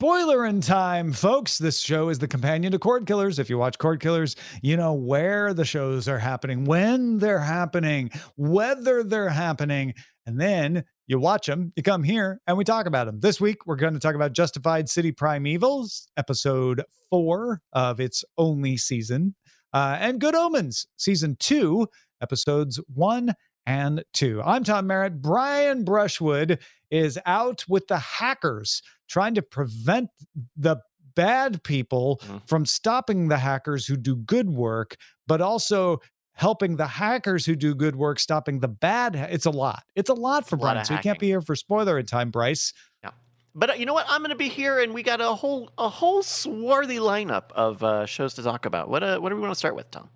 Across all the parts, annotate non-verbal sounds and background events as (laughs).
spoiler in time, folks. This show is the companion to Cordkillers. If you watch Cordkillers, you know where the shows are happening, when they're happening, whether they're happening, and then you watch them, you come here, and we talk about them. This week, we're going to talk about Justified City Primevals, episode four of its only season, uh, and Good Omens, season two, episodes one and two. I'm Tom Merritt. Brian Brushwood is out with the hackers trying to prevent the bad people Mhm. from stopping the hackers who do good work, but also helping the hackers who do good work stopping the bad. ha- It's a lot. It's a lot for a Brian. of So you can't be here for spoiler in time, Bryce. Yeah. But uh, you know what? I'm going to be here, and we got a whole a whole swarthy lineup of uh, shows to talk about. What uh, what do we want to start with, Tom?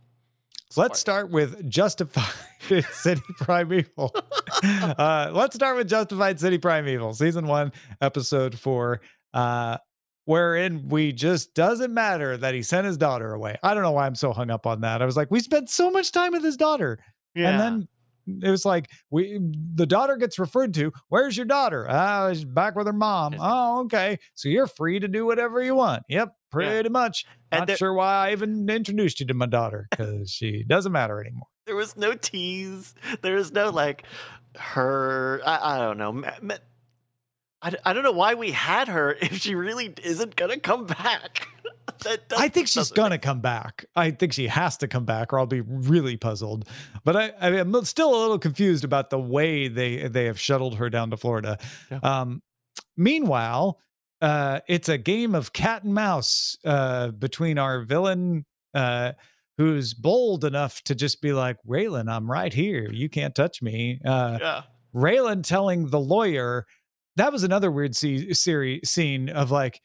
Let's start with Justified (laughs) City Primeval. (laughs) uh, let's start with Justified City Primeval, season one, episode four, uh, wherein we just doesn't matter that he sent his daughter away. I don't know why I'm so hung up on that. I was like, we spent so much time with his daughter. And then it was like we the daughter gets referred to. Where's your daughter? Ah, she's back with her mom. Oh, okay. So you're free to do whatever you want. Yep, pretty much. And Not there- sure why I even introduced you to my daughter because she doesn't matter anymore. there was no tease. There was no like her. I, I don't know. ma- ma- I, I don't know why we had her (laughs) if she really isn't gonna come back. (laughs) I think she's gonna come back. I think she has to come back, or I'll be really puzzled. But I, I am still a little confused about the way they they have shuttled her down to Florida. Yeah. Um, meanwhile, uh, it's a game of cat and mouse uh, between our villain, uh, who's bold enough to just be like, "Raylan, I'm right here. You can't touch me." Uh, Yeah. Raylan telling the lawyer that was another weird se- series scene of like,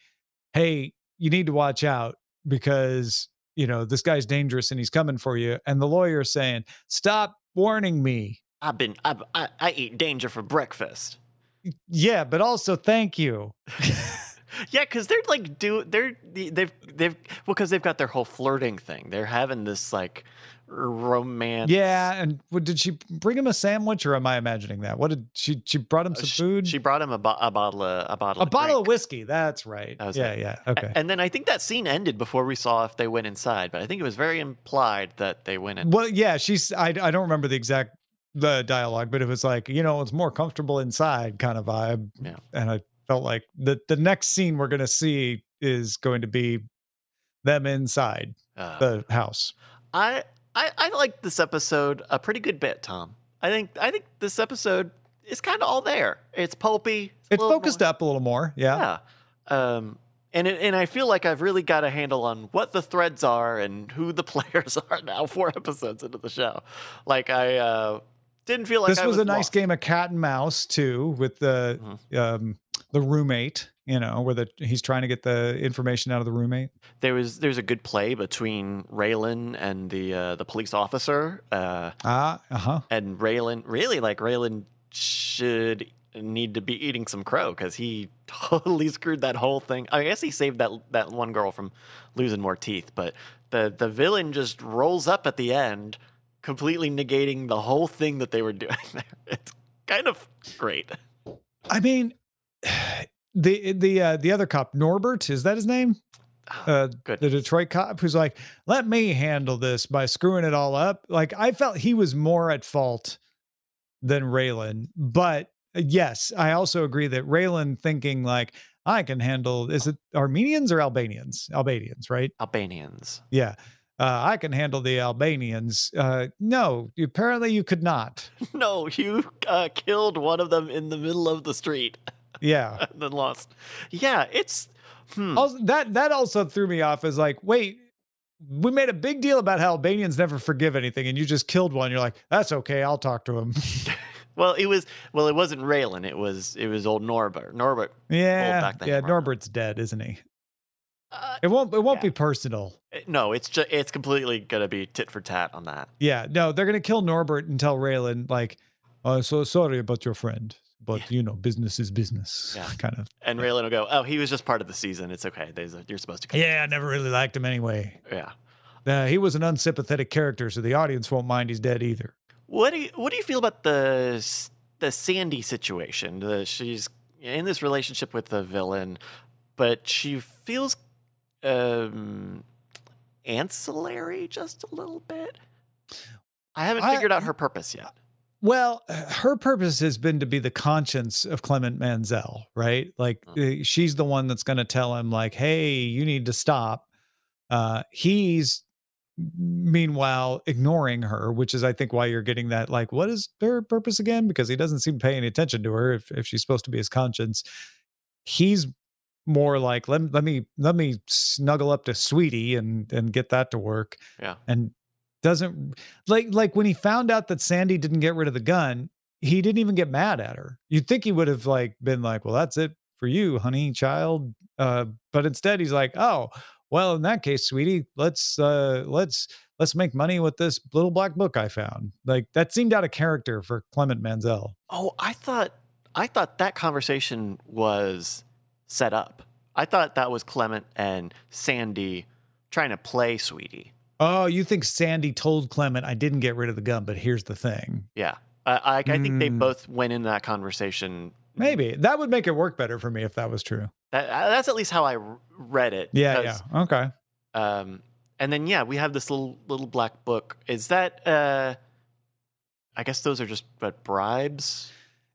hey, you need to watch out because you know this guy's dangerous and he's coming for you. And the lawyer saying, stop warning me. I've been. I, I, I eat danger for breakfast. Yeah, but also thank you. (laughs) (laughs) Yeah, because they're like do they're they've they've well because they've got their whole flirting thing. They're having this like romance. Yeah, and what, did she bring him a sandwich, or am I imagining that? What did she? She brought him Uh, some she, food, She brought him a, bo- a bottle of a bottle a of bottle of whiskey. That's right. That yeah, it. yeah. Okay. And then I think that scene ended before we saw if they went inside, but I think it was very implied that they went in. Well, yeah, she's. I I don't remember the exact the dialogue, but it was like you know it's more comfortable inside kind of vibe. Yeah. and I felt like the the next scene we're gonna see is going to be them inside Uh, the house. I I I like this episode a pretty good bit, Tom. I think I think this episode is kind of all there. It's pulpy. a It's focused more- up a little more. Yeah. Yeah. Um, and it, and I feel like I've really got a handle on what the threads are and who the (laughs) players are now. Four episodes into the show, like I uh, didn't feel like this I was, was a nice lost. game of cat and mouse too, with the Mhm. um the roommate. You know, where the he's trying to get the information out of the roommate. There was there's a good play between Raylan and the uh, the police officer. Uh, Ah, uh huh. and Raylan really like Raylan should need to be eating some crow because he (laughs) totally screwed that whole thing. I guess he saved that that one girl from losing more teeth, but the the villain just rolls up at the end, completely negating the whole thing that they were (laughs) doing there. It's kind of great. I mean, the the uh, the other cop Norbert is that his name? Uh, Good. the Detroit cop who's like, let me handle this by screwing it all up. Like I felt he was more at fault than Raylan, but uh, yes, I also agree that Raylan thinking like I can handle is it Armenians or Albanians? Albanians, right? Albanians. Yeah. Uh, I can handle the Albanians. Uh, no, apparently you could not. (laughs) No, you uh, killed one of them in the middle of the street Yeah. (laughs) and then lost. Yeah, it's. Hmm. Also, that that also threw me off as like, wait, we made a big deal about how Albanians never forgive anything, and you just killed one. You're like, that's okay, I'll talk to him. (laughs) Well, it was well, it wasn't Raylan. It was it was old Norbert. Norbert. yeah, yeah. Norbert's dead, isn't he? Uh, It won't. It won't Yeah. be personal. no, it's just it's completely gonna be tit for tat on that. Yeah, no, they're gonna kill Norbert and tell Raylan like, "Oh, so sorry about your friend, but you know, business is business." Yeah. kind of. And Raylan will go, "Oh, he was just part of the season. It's okay. There's a, you're supposed to." Come. Yeah, I never really liked him anyway. Yeah. Uh, he was an unsympathetic character, so the audience won't mind he's dead either. What do you What do you feel about the the Sandy situation? The, she's in this relationship with the villain, but she feels um, ancillary just a little bit. I haven't I- figured out her purpose yet. Well, her purpose has been to be the conscience of Clement Mansell, right? Like Mm. uh, she's the one that's going to tell him, like, "Hey, you need to stop." Uh, he's meanwhile ignoring her, which is, I think, why you're getting that. Like, what is her purpose again? Because he doesn't seem to pay any attention to her if if she's supposed to be his conscience. He's more like, let, let me let me snuggle up to Sweetie and and get that to work Yeah. and doesn't like like when he found out that Sandy didn't get rid of the gun, he didn't even get mad at her. You'd think he would have like been like, "Well, that's it for you, honey, child." Uh, but instead, he's like, "Oh, well, in that case, sweetie, let's uh, let's let's make money with this little black book I found." Like that seemed out of character for Clement Mansell. Oh, I thought I thought that conversation was set up. I thought that was Clement and Sandy trying to play Sweetie. Oh, you think Sandy told Clement, "I didn't get rid of the gun, but here's the thing." Yeah. I, I, I think they Mm. both went in that conversation. Maybe that would make it work better for me if that was true. That, uh, that's at least how I read it. Yeah, because, yeah, okay. Um, and then yeah, we have this little little black book. Is that? Uh, I guess those are just but bribes.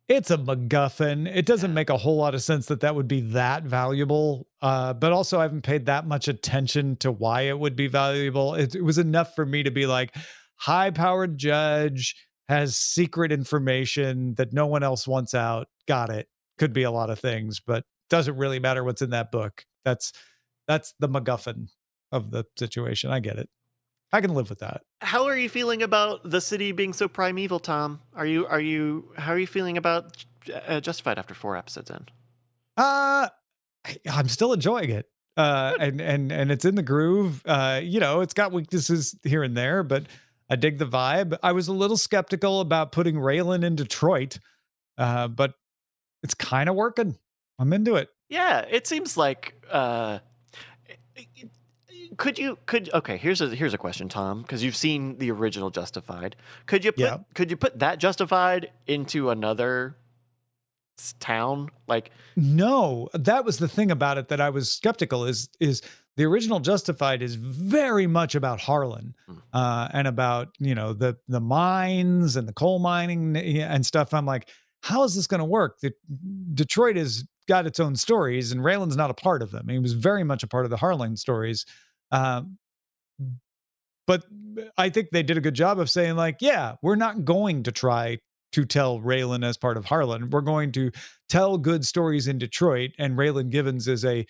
It's a MacGuffin. It doesn't make a whole lot of sense that that would be that valuable. Uh, but also, I haven't paid that much attention to why it would be valuable. It, it was enough for me to be like, high powered judge has secret information that no one else wants out. Got it. Could be a lot of things, but doesn't really matter what's in that book. That's that's the MacGuffin of the situation. I get it. I can live with that. How are you feeling about the city being so primeval, Tom? Are you are you how are you feeling about uh, Justified after four episodes in? Uh I- I'm still enjoying it. Uh and and and it's in the groove. Uh you know, it's got weaknesses here and there, but I dig the vibe. I was a little skeptical about putting Raylan in Detroit. Uh but it's kind of working. I'm into it. Yeah, it seems like. Uh, could you could okay? Here's a here's a question, Tom, because you've seen the original Justified. Could you put Yeah. could you put that Justified into another town? Like, No, that was the thing about it that I was skeptical is is the original Justified is very much about Harlan Mm. uh, and about you know the the mines and the coal mining and stuff. I'm like, how is this going to work? The, Detroit has got its own stories, and Raylan's not a part of them. He was very much a part of the Harlan stories. Um, but I think they did a good job of saying, like, yeah, we're not going to try to tell Raylan as part of Harlan. We're going to tell good stories in Detroit, and Raylan Givens is a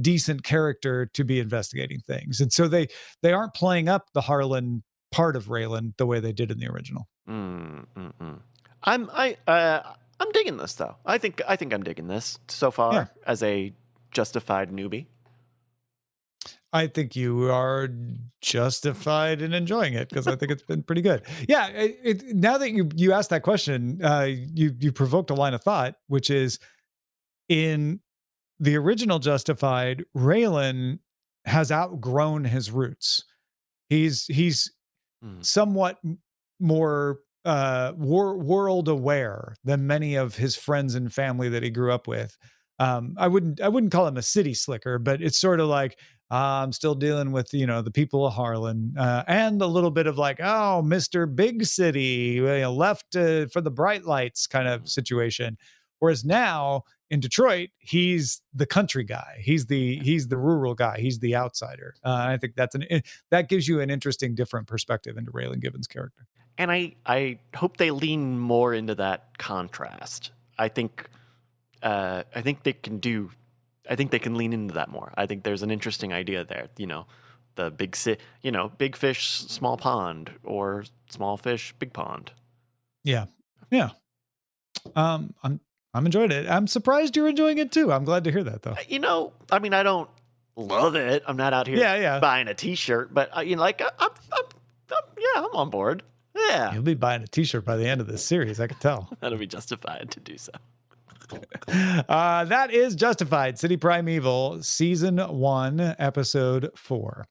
decent character to be investigating things. And so they they aren't playing up the Harlan part of Raylan the way they did in the original. mm, mm, mm. I'm I uh, I'm digging this though. I think I think I'm digging this so far Yeah. as a Justified newbie. I think you are justified in enjoying it because I think it's been pretty good. Yeah, it, it, now that you you asked that question, uh, you you provoked a line of thought, which is in the original Justified, Raylan has outgrown his roots. He's he's Mm. somewhat more uh, wor- world aware than many of his friends and family that he grew up with. Um, I wouldn't I wouldn't call him a city slicker, but it's sort of like uh, I'm still dealing with you know the people of Harlan uh, and a little bit of like oh Mister Big City you know, left uh, for the bright lights kind of situation. Whereas now in Detroit, he's the country guy. He's the he's the rural guy. He's the outsider. Uh, I think that's an eh, that gives you an interesting, different perspective into Raylan Givens' character. and I I hope they lean more into that contrast. I think uh, I think they can do. I think they can lean into that more. I think there's an interesting idea there. You know, the big si- you know, big fish, small pond, or small fish, big pond. Yeah, yeah. Um, I'm I'm enjoying it. I'm surprised you're enjoying it too. I'm glad to hear that though. Uh, You know, I mean, I don't love it. I'm not out here Yeah, yeah. buying a T-shirt, but uh, you know, like I, I'm, I'm, I'm, yeah, I'm on board. Yeah, You'll be buying a T-shirt by the end of this series. I can tell. (laughs) that'll be justified to do so. (laughs) uh, that is Justified City Primeval, Season 1, Episode 4.